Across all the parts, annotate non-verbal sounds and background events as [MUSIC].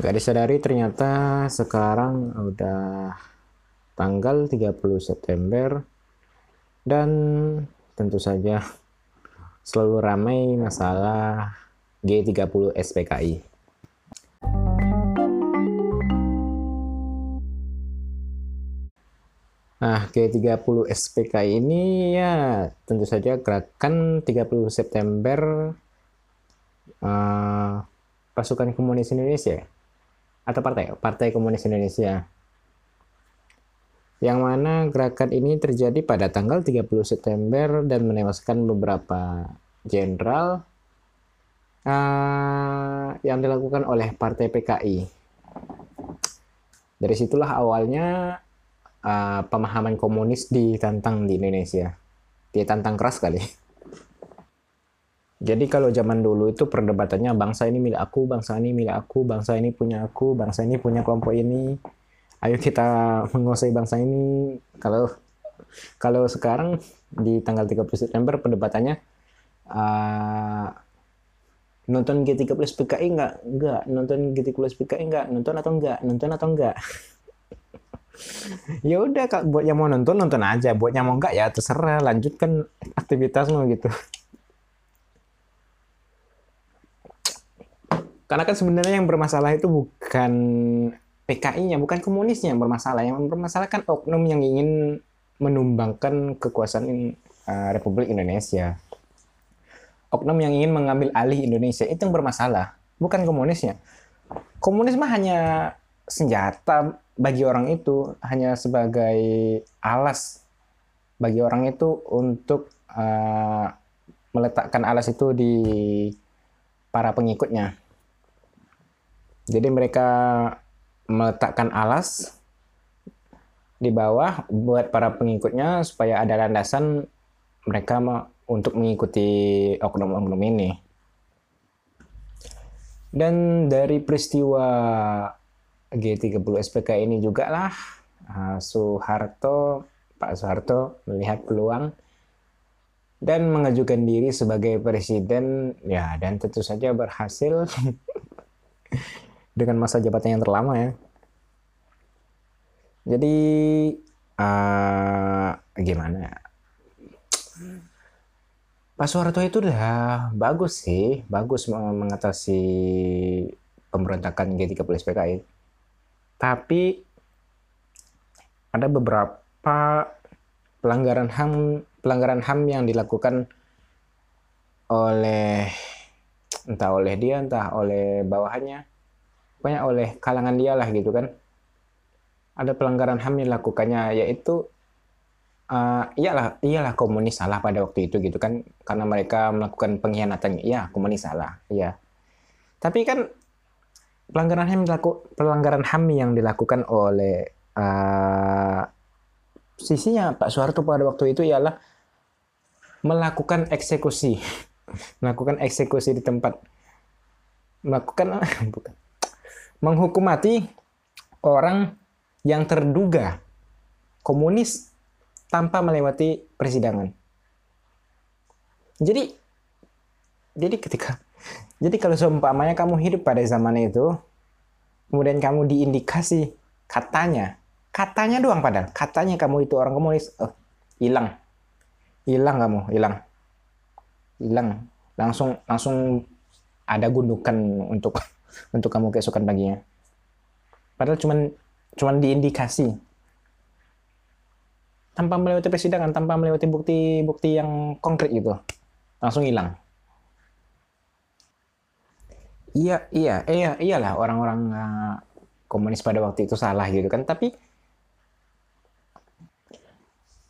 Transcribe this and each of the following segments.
Gak disadari ternyata sekarang udah tanggal 30 September dan tentu saja selalu ramai masalah G30 SPKI. Nah, G30 SPKI ini ya tentu saja gerakan 30 September uh, pasukan komunis Indonesia atau partai Partai Komunis Indonesia yang mana gerakan ini terjadi pada tanggal 30 September dan menewaskan beberapa jenderal uh, yang dilakukan oleh Partai PKI. Dari situlah awalnya uh, pemahaman komunis ditantang di Indonesia. Ditantang keras kali. Jadi kalau zaman dulu itu perdebatannya bangsa ini milik aku, bangsa ini milik aku, bangsa ini punya aku, bangsa ini punya kelompok ini ayo kita menguasai bangsa ini. Kalau kalau sekarang di tanggal 30 September pendebatannya uh, nonton G30 PKI enggak enggak nonton G30 PKI enggak nonton atau enggak nonton atau enggak [LAUGHS] ya udah buat yang mau nonton nonton aja. Buat yang mau enggak ya terserah. Lanjutkan aktivitasmu gitu karena kan sebenarnya yang bermasalah itu bukan PKI-nya, bukan komunisnya yang bermasalah. Yang bermasalah kan oknum yang ingin menumbangkan kekuasaan uh, Republik Indonesia. Oknum yang ingin mengambil alih Indonesia itu yang bermasalah, bukan komunisnya. Komunis mah hanya senjata bagi orang itu, hanya sebagai alas bagi orang itu untuk uh, meletakkan alas itu di para pengikutnya. Jadi mereka meletakkan alas di bawah buat para pengikutnya supaya ada landasan mereka untuk mengikuti oknum-oknum ini. Dan dari peristiwa G30 SPK ini juga lah ah, Soeharto, Pak Soeharto melihat peluang dan mengajukan diri sebagai presiden ya dan tentu saja berhasil [LAUGHS] dengan masa jabatan yang terlama ya. Jadi uh, gimana ya? Pak Soeharto itu udah bagus sih, bagus mengatasi pemberontakan G30 PKI. Tapi ada beberapa pelanggaran HAM pelanggaran HAM yang dilakukan oleh entah oleh dia entah oleh bawahannya pokoknya oleh kalangan dia lah gitu kan. Ada pelanggaran HAM yang dilakukannya yaitu uh, iyalah iyalah komunis salah pada waktu itu gitu kan. Karena mereka melakukan pengkhianatan iya komunis salah iya. Tapi kan pelanggaran HAM dilaku, pelanggaran HAM yang dilakukan oleh uh, sisinya Pak Soeharto pada waktu itu ialah melakukan eksekusi. [LAUGHS] Melakukan eksekusi di tempat melakukan [LAUGHS] bukan menghukum mati orang yang terduga komunis tanpa melewati persidangan. Jadi jadi ketika jadi kalau seumpamanya kamu hidup pada zaman itu kemudian kamu diindikasi katanya katanya doang padahal katanya kamu itu orang komunis oh, hilang. Hilang kamu hilang. Hilang. Langsung langsung ada gundukan untuk untuk kamu keesokan paginya. Padahal cuman cuman diindikasi tanpa melewati persidangan, tanpa melewati bukti-bukti yang konkret gitu, langsung hilang. Iya, iya, iya, iyalah orang-orang uh, komunis pada waktu itu salah gitu kan, tapi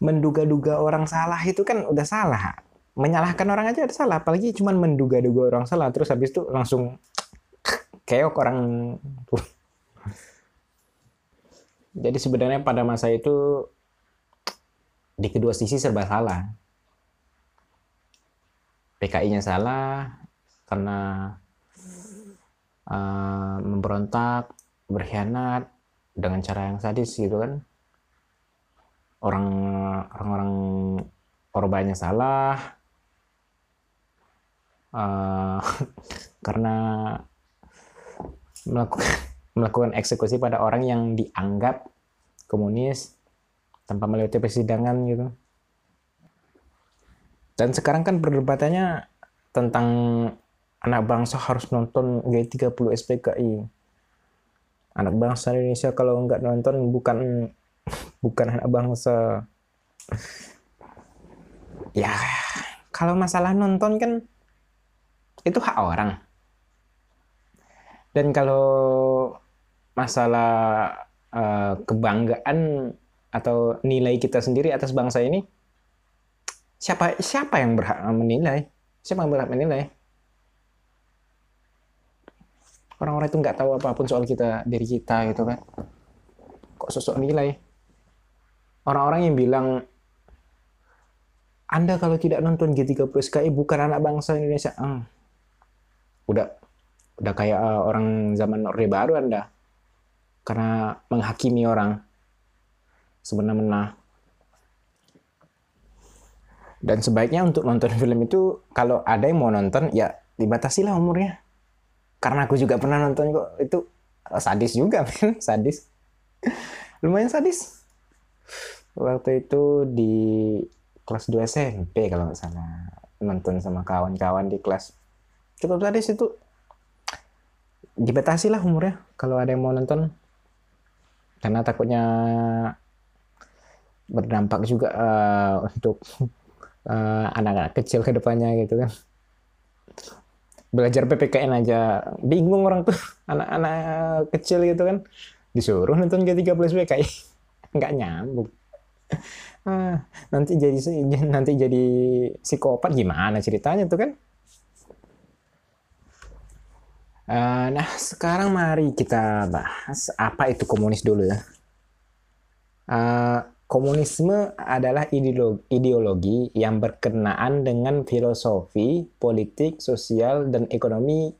menduga-duga orang salah itu kan udah salah. Menyalahkan orang aja udah salah, apalagi cuman menduga-duga orang salah terus habis itu langsung keok orang. Jadi sebenarnya pada masa itu di kedua sisi serba salah. PKI-nya salah karena uh, memberontak, berkhianat dengan cara yang sadis gitu kan. Orang orang-orang korbannya salah uh, [LAUGHS] karena melakukan [LAUGHS] melakukan eksekusi pada orang yang dianggap komunis tanpa melewati persidangan gitu. Dan sekarang kan perdebatannya tentang anak bangsa harus nonton G30 SPKI. Anak bangsa Indonesia kalau nggak nonton bukan [LAUGHS] bukan anak bangsa. Ya, kalau masalah nonton kan itu hak orang. Dan kalau masalah uh, kebanggaan atau nilai kita sendiri atas bangsa ini, siapa siapa yang berhak menilai? Siapa yang berhak menilai? Orang-orang itu nggak tahu apa pun soal kita diri kita gitu kan. Kok sosok nilai? Orang-orang yang bilang anda kalau tidak nonton G30 SKI bukan anak bangsa Indonesia. Hmm. Udah udah kayak uh, orang zaman Orde Baru Anda. Karena menghakimi orang semena-mena. Dan sebaiknya untuk nonton film itu kalau ada yang mau nonton ya dibatasilah umurnya. Karena aku juga pernah nonton kok itu sadis juga [LAUGHS] men, sadis. Lumayan sadis. Waktu itu di kelas 2 SMP kalau nggak salah nonton sama kawan-kawan di kelas cukup sadis itu dibatasi lah umurnya kalau ada yang mau nonton. Karena takutnya berdampak juga uh, untuk uh, [LAUGHS] anak-anak kecil ke depannya gitu kan. Belajar PPKN aja. Bingung orang tuh [LAUGHS] anak-anak kecil gitu kan. Disuruh nonton G30 PPKI [LAUGHS] nggak nyambung. Ah, nanti jadi nanti jadi psikopat gimana ceritanya tuh kan Eh, nah, sekarang mari kita bahas apa itu komunis dulu ya. Uh, komunisme adalah ideologi, ideologi yang berkenaan dengan filosofi, politik, sosial, dan ekonomi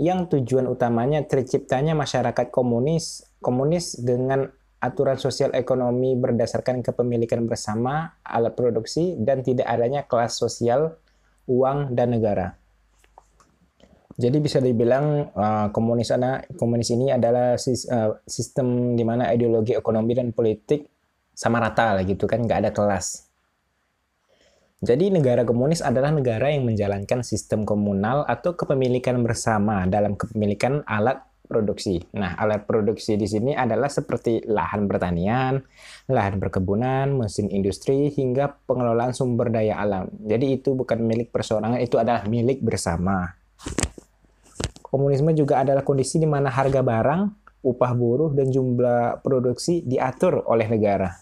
yang tujuan utamanya terciptanya masyarakat komunis, komunis dengan aturan sosial ekonomi berdasarkan kepemilikan bersama, alat produksi, dan tidak adanya kelas sosial, uang, dan negara. Jadi bisa dibilang uh, komunis ana, komunis ini adalah sis, uh, sistem di mana ideologi ekonomi dan politik sama rata lah gitu kan, nggak ada kelas. Jadi negara komunis adalah negara yang menjalankan sistem komunal atau kepemilikan bersama dalam kepemilikan alat produksi. Nah, alat produksi di sini adalah seperti lahan pertanian, lahan perkebunan, mesin industri, hingga pengelolaan sumber daya alam. Jadi itu bukan milik perseorangan, itu adalah milik bersama. Komunisme juga adalah kondisi di mana harga barang, upah buruh, dan jumlah produksi diatur oleh negara.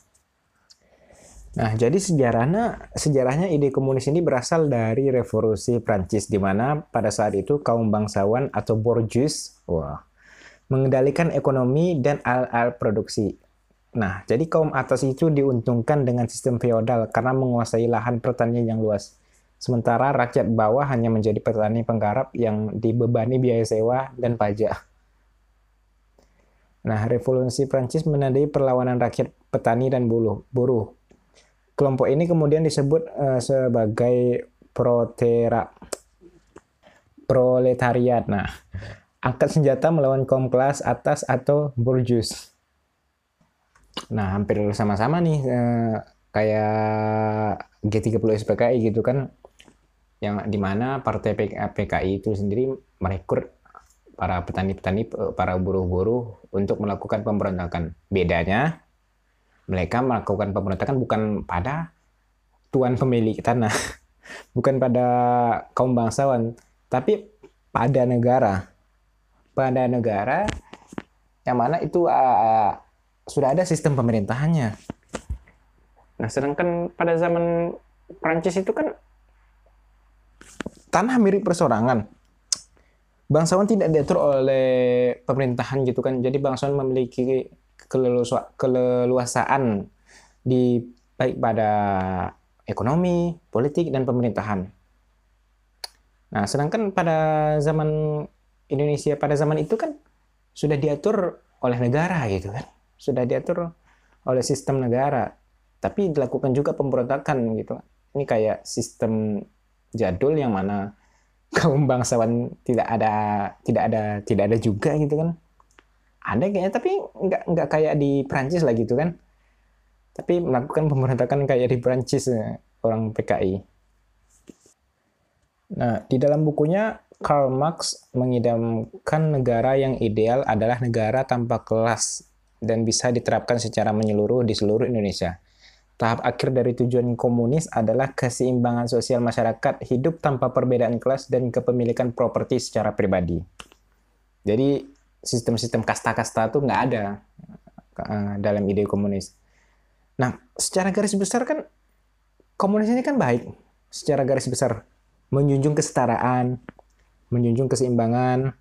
Nah, jadi sejarahnya sejarahnya ide komunis ini berasal dari revolusi Prancis di mana pada saat itu kaum bangsawan atau bourgeois wah, mengendalikan ekonomi dan alat-alat produksi. Nah, jadi kaum atas itu diuntungkan dengan sistem feodal karena menguasai lahan pertanian yang luas. Sementara rakyat bawah hanya menjadi petani penggarap yang dibebani biaya sewa dan pajak. Nah, revolusi Prancis menandai perlawanan rakyat petani dan buruh. Kelompok ini kemudian disebut uh, sebagai protera, proletariat. Nah, angkat senjata melawan kaum kelas atas atau bourgeois. Nah, hampir sama-sama nih uh, kayak G30 SPKI gitu kan yang di mana partai PKI itu sendiri merekrut para petani-petani, para buruh-buruh untuk melakukan pemberontakan. Bedanya, mereka melakukan pemberontakan bukan pada tuan pemilik tanah, [LAUGHS] bukan pada kaum bangsawan, tapi pada negara. Pada negara yang mana itu uh, sudah ada sistem pemerintahannya. Nah, sedangkan pada zaman Prancis itu kan tanah milik persorangan. Bangsawan tidak diatur oleh pemerintahan gitu kan. Jadi bangsawan memiliki keleluasaan di baik pada ekonomi, politik dan pemerintahan. Nah, sedangkan pada zaman Indonesia pada zaman itu kan sudah diatur oleh negara gitu kan. Sudah diatur oleh sistem negara. Tapi dilakukan juga pemberontakan gitu. Ini kayak sistem jadul yang mana [LAUGHS] kaum bangsawan tidak ada tidak ada tidak ada juga gitu kan. Ada kayaknya tapi nggak nggak kayak di Prancis lah gitu kan. Tapi melakukan pemberontakan kayak di Prancis eh, orang PKI nah di dalam bukunya Karl Marx mengidamkan negara yang ideal adalah negara tanpa kelas dan bisa diterapkan secara menyeluruh di seluruh Indonesia Tahap akhir dari tujuan komunis adalah keseimbangan sosial masyarakat hidup tanpa perbedaan kelas dan kepemilikan properti secara pribadi. Jadi sistem-sistem kasta-kasta itu nggak ada uh, dalam ide komunis. Nah, secara garis besar kan komunis ini kan baik. Secara garis besar menjunjung kesetaraan, menjunjung keseimbangan,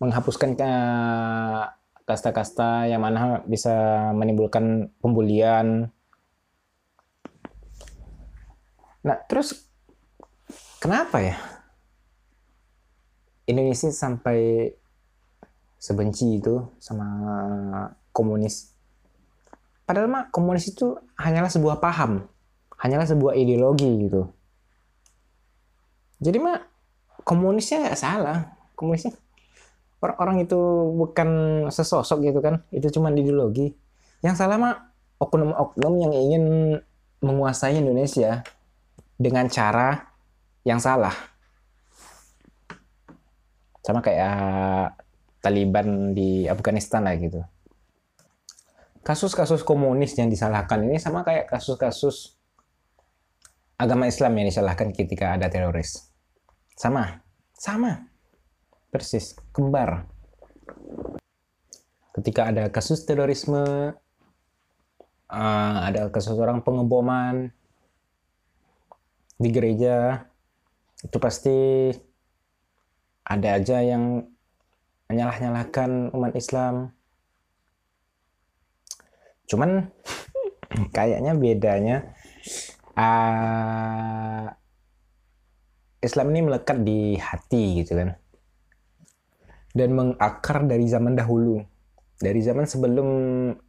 menghapuskan eh, kasta-kasta yang mana bisa menimbulkan pembulian, Nah, terus kenapa ya Indonesia sampai sebenci itu sama komunis? Padahal mah komunis itu hanyalah sebuah paham, hanyalah sebuah ideologi gitu. Jadi mah komunisnya nggak salah, komunisnya orang-orang itu bukan sesosok gitu kan, itu cuma ideologi. Yang salah mah oknum-oknum yang ingin menguasai Indonesia dengan cara yang salah. Sama kayak Taliban di Afghanistan lah gitu. Kasus-kasus komunis yang disalahkan ini sama kayak kasus-kasus agama Islam yang disalahkan ketika ada teroris. Sama, sama. Persis, kembar. Ketika ada kasus terorisme, uh, ada kasus orang pengeboman, di gereja itu pasti ada aja yang menyalah-nyalahkan umat Islam. Cuman [CLEARS THROAT] kayaknya bedanya uh, Islam ini melekat di hati gitu kan. Dan mengakar dari zaman dahulu. Dari zaman sebelum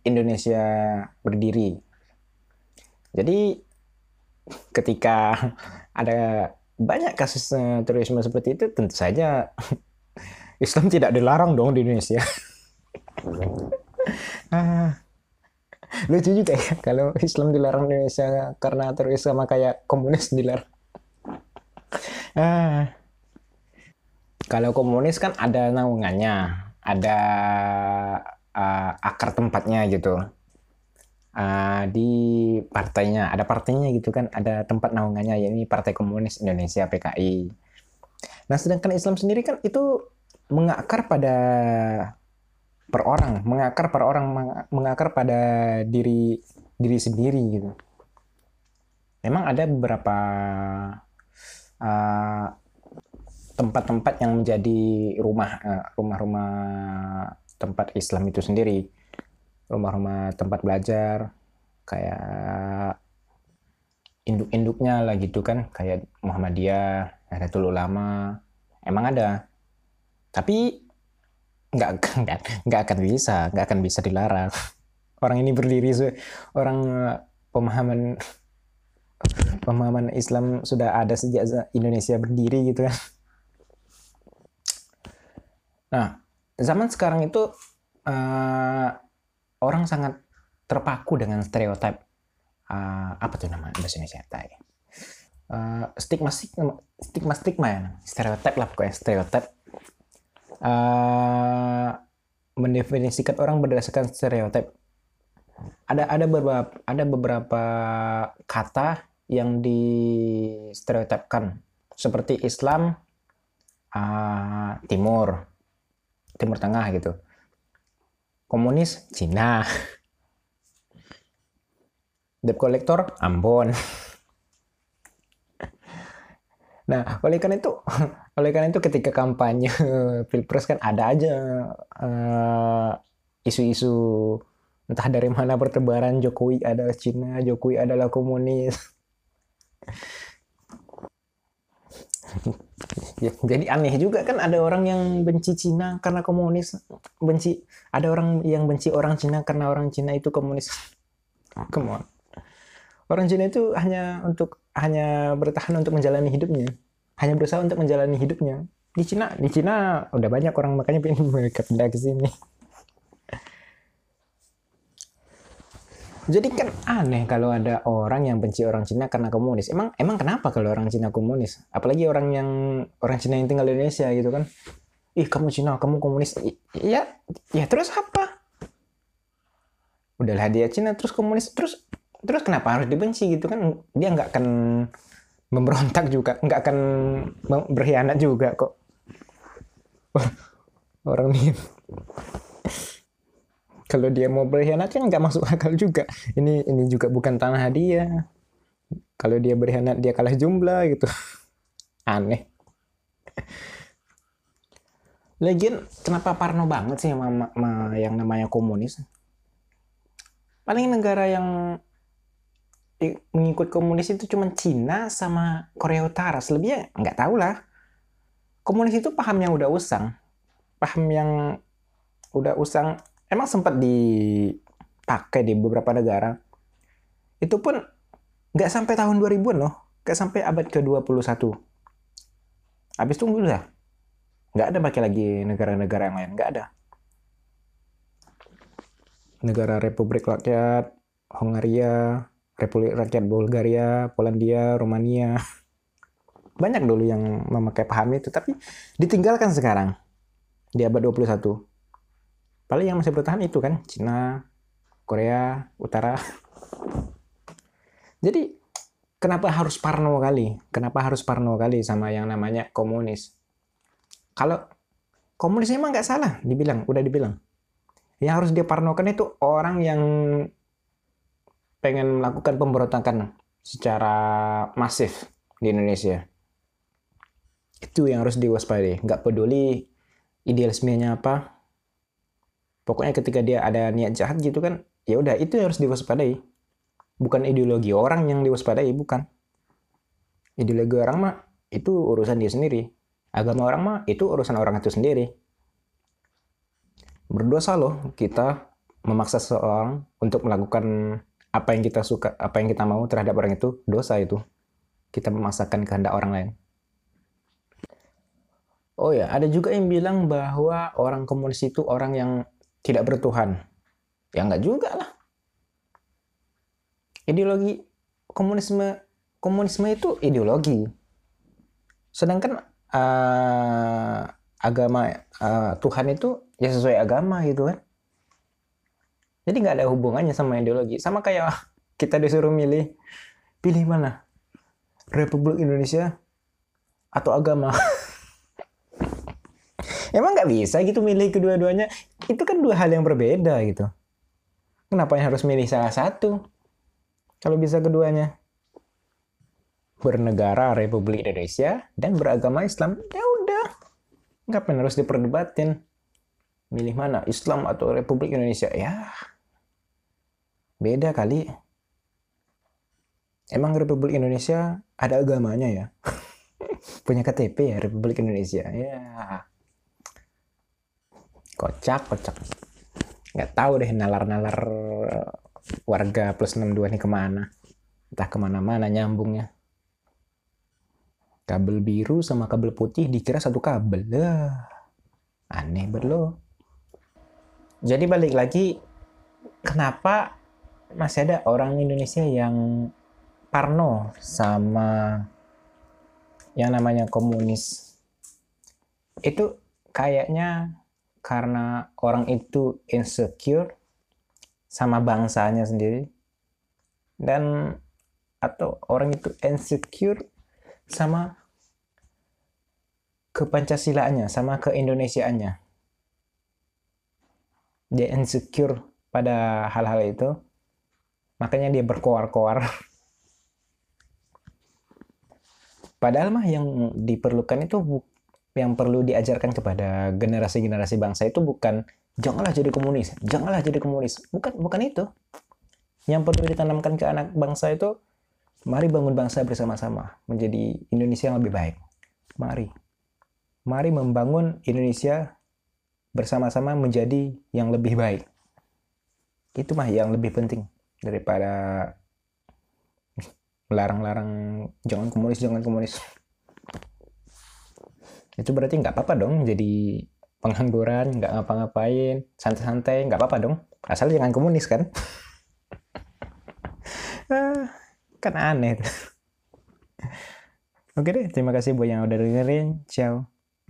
Indonesia berdiri. Jadi ketika ada banyak kasus uh, terorisme seperti itu, tentu saja [LAUGHS] Islam tidak dilarang dong di Indonesia. [LAUGHS] ah, lucu juga ya kalau Islam dilarang di Indonesia karena teroris sama kayak komunis dilarang. ah, kalau komunis kan ada naungannya, ada uh, akar tempatnya gitu uh, di partainya ada partainya gitu kan ada tempat naungannya ya ini Partai Komunis Indonesia PKI nah sedangkan Islam sendiri kan itu mengakar pada per orang mengakar per orang mengakar pada diri diri sendiri gitu. Memang ada beberapa uh, tempat-tempat yang menjadi rumah rumah-rumah tempat Islam itu sendiri rumah-rumah tempat belajar kayak induk-induknya lah gitu kan kayak Muhammadiyah ada Tulu Lama emang ada. Tapi nggak [LAUGHS] nggak nggak akan bisa nggak akan bisa dilarang. [LAUGHS] Orang ini berdiri orang pemahaman [LAUGHS] pemahaman Islam sudah ada sejak Indonesia berdiri gitu kan. Nah zaman sekarang itu uh, orang sangat terpaku dengan stereotip uh, apa tuh nama bahasa Indonesia? Tadi uh, stigma stigma stigma ya. Stereotip lah pokoknya stereotip uh, mendefinisikan orang berdasarkan stereotip ada ada beberapa ada beberapa kata yang di stereotipkan seperti Islam uh, Timur. Timur Tengah gitu komunis Cina. Debt collector Ambon. Nah oleh karena itu oleh karena itu ketika kampanye pilpres kan ada aja eh, isu-isu uh, entah dari mana bertebaran Jokowi adalah Cina Jokowi adalah komunis jadi aneh juga kan ada orang yang benci Cina karena komunis benci ada orang yang benci orang Cina karena orang Cina itu komunis. Come on. Orang Cina itu hanya untuk hanya bertahan untuk menjalani hidupnya. Hanya berusaha untuk menjalani hidupnya. Di Cina di Cina udah banyak orang makanya pengen [LAUGHS] mereka pindah ke sini Jadi kan aneh kalau ada orang yang benci orang Cina karena komunis. Emang emang kenapa kalau orang Cina komunis? Apalagi orang yang orang Cina yang tinggal di Indonesia gitu kan. Ih, kamu Cina, kamu komunis. Iya, ya terus apa? Udahlah dia Cina terus komunis terus terus kenapa harus dibenci gitu kan? Dia nggak akan memberontak juga, nggak akan berkhianat juga kok. [LAUGHS] Orang nih kalau dia mau berkhianat kan nggak masuk akal juga ini ini juga bukan tanah dia kalau dia berkhianat dia kalah jumlah gitu [LAUGHS] aneh Lagian kenapa parno banget sih sama, sama yang namanya komunis? Paling negara yang mengikut komunis itu cuma Cina sama Korea Utara. Selebihnya nggak tahu lah. Komunis itu paham yang udah usang. Paham yang udah usang emang sempat dipakai di beberapa negara. Itu pun nggak sampai tahun 2000-an loh. Nggak sampai abad ke-21. Habis itu udah. Nggak ada pakai lagi negara-negara yang lain. Nggak ada. Negara Republik Rakyat Hongaria, Republik Rakyat Bulgaria, Polandia, Romania. [LAUGHS] Banyak dulu yang memakai paham itu, tapi ditinggalkan sekarang di abad 21 paling yang masih bertahan itu kan Cina Korea Utara. [LAUGHS] Jadi kenapa harus parno kali? Kenapa harus parno kali sama yang namanya komunis? Kalau komunis emang nggak salah dibilang udah dibilang. Yang harus dia parnokan itu orang yang pengen melakukan pemberontakan secara masif di Indonesia. Itu yang harus diwaspadai. Nggak peduli idealismenya apa pokoknya ketika dia ada niat jahat gitu kan ya udah itu yang harus diwaspadai. Bukan ideologi orang yang diwaspadai bukan. Ideologi orang mah itu urusan dia sendiri. Agama orang mah itu urusan orang itu sendiri. Berdosa loh kita memaksa seseorang untuk melakukan apa yang kita suka apa yang kita mau terhadap orang itu dosa itu. Kita memaksakan kehendak orang lain. Oh ya, ada juga yang bilang bahwa orang komunis itu orang yang tidak bertuhan. Ya enggak juga lah. Ideologi komunisme komunisme itu ideologi. Sedangkan uh, agama uh, Tuhan itu ya sesuai agama gitu kan. Jadi nggak ada hubungannya sama ideologi. Sama kayak kita disuruh milih, pilih mana? Republik Indonesia atau agama? [LAUGHS] Emang nggak bisa gitu milih kedua-duanya? Itu kan dua hal yang berbeda gitu. Kenapa yang harus milih salah satu? Kalau bisa keduanya. Bernegara Republik Indonesia dan beragama Islam, ya udah. Ngapain harus diperdebatin? Milih mana? Islam atau Republik Indonesia? Ya, beda kali. Emang Republik Indonesia ada agamanya ya? [LAUGHS] Punya KTP ya Republik Indonesia. Ya, kocak kocak. Nggak tahu deh nalar-nalar warga plus 62 ini ke mana. Entah ke mana-mana nyambungnya. Kabel biru sama kabel putih dikira satu kabel. Lah aneh berlo jadi balik lagi kenapa masih ada orang Indonesia yang parno sama yang namanya komunis? Itu kayaknya karena orang itu insecure sama bangsanya sendiri dan atau orang itu insecure sama ke Pancasilaannya, sama ke Indonesiaannya. Dia insecure pada hal-hal itu, makanya dia berkoar-koar. [LAUGHS] Padahal mah yang diperlukan itu yang perlu diajarkan kepada generasi-generasi bangsa itu bukan janganlah jadi komunis, janganlah jadi komunis. Bukan bukan itu. Yang perlu ditanamkan ke anak bangsa itu mari bangun bangsa bersama-sama menjadi Indonesia yang lebih baik. Mari. Mari membangun Indonesia bersama-sama menjadi yang lebih baik. Itu mah yang lebih penting daripada melarang-larang jangan komunis, jangan komunis itu berarti nggak apa-apa dong jadi pengangguran nggak ngapa-ngapain santai-santai nggak apa-apa dong asal jangan komunis kan [LAUGHS] Ah, kan aneh. [LAUGHS] Oke deh, terima kasih buat yang udah dengerin. Ciao.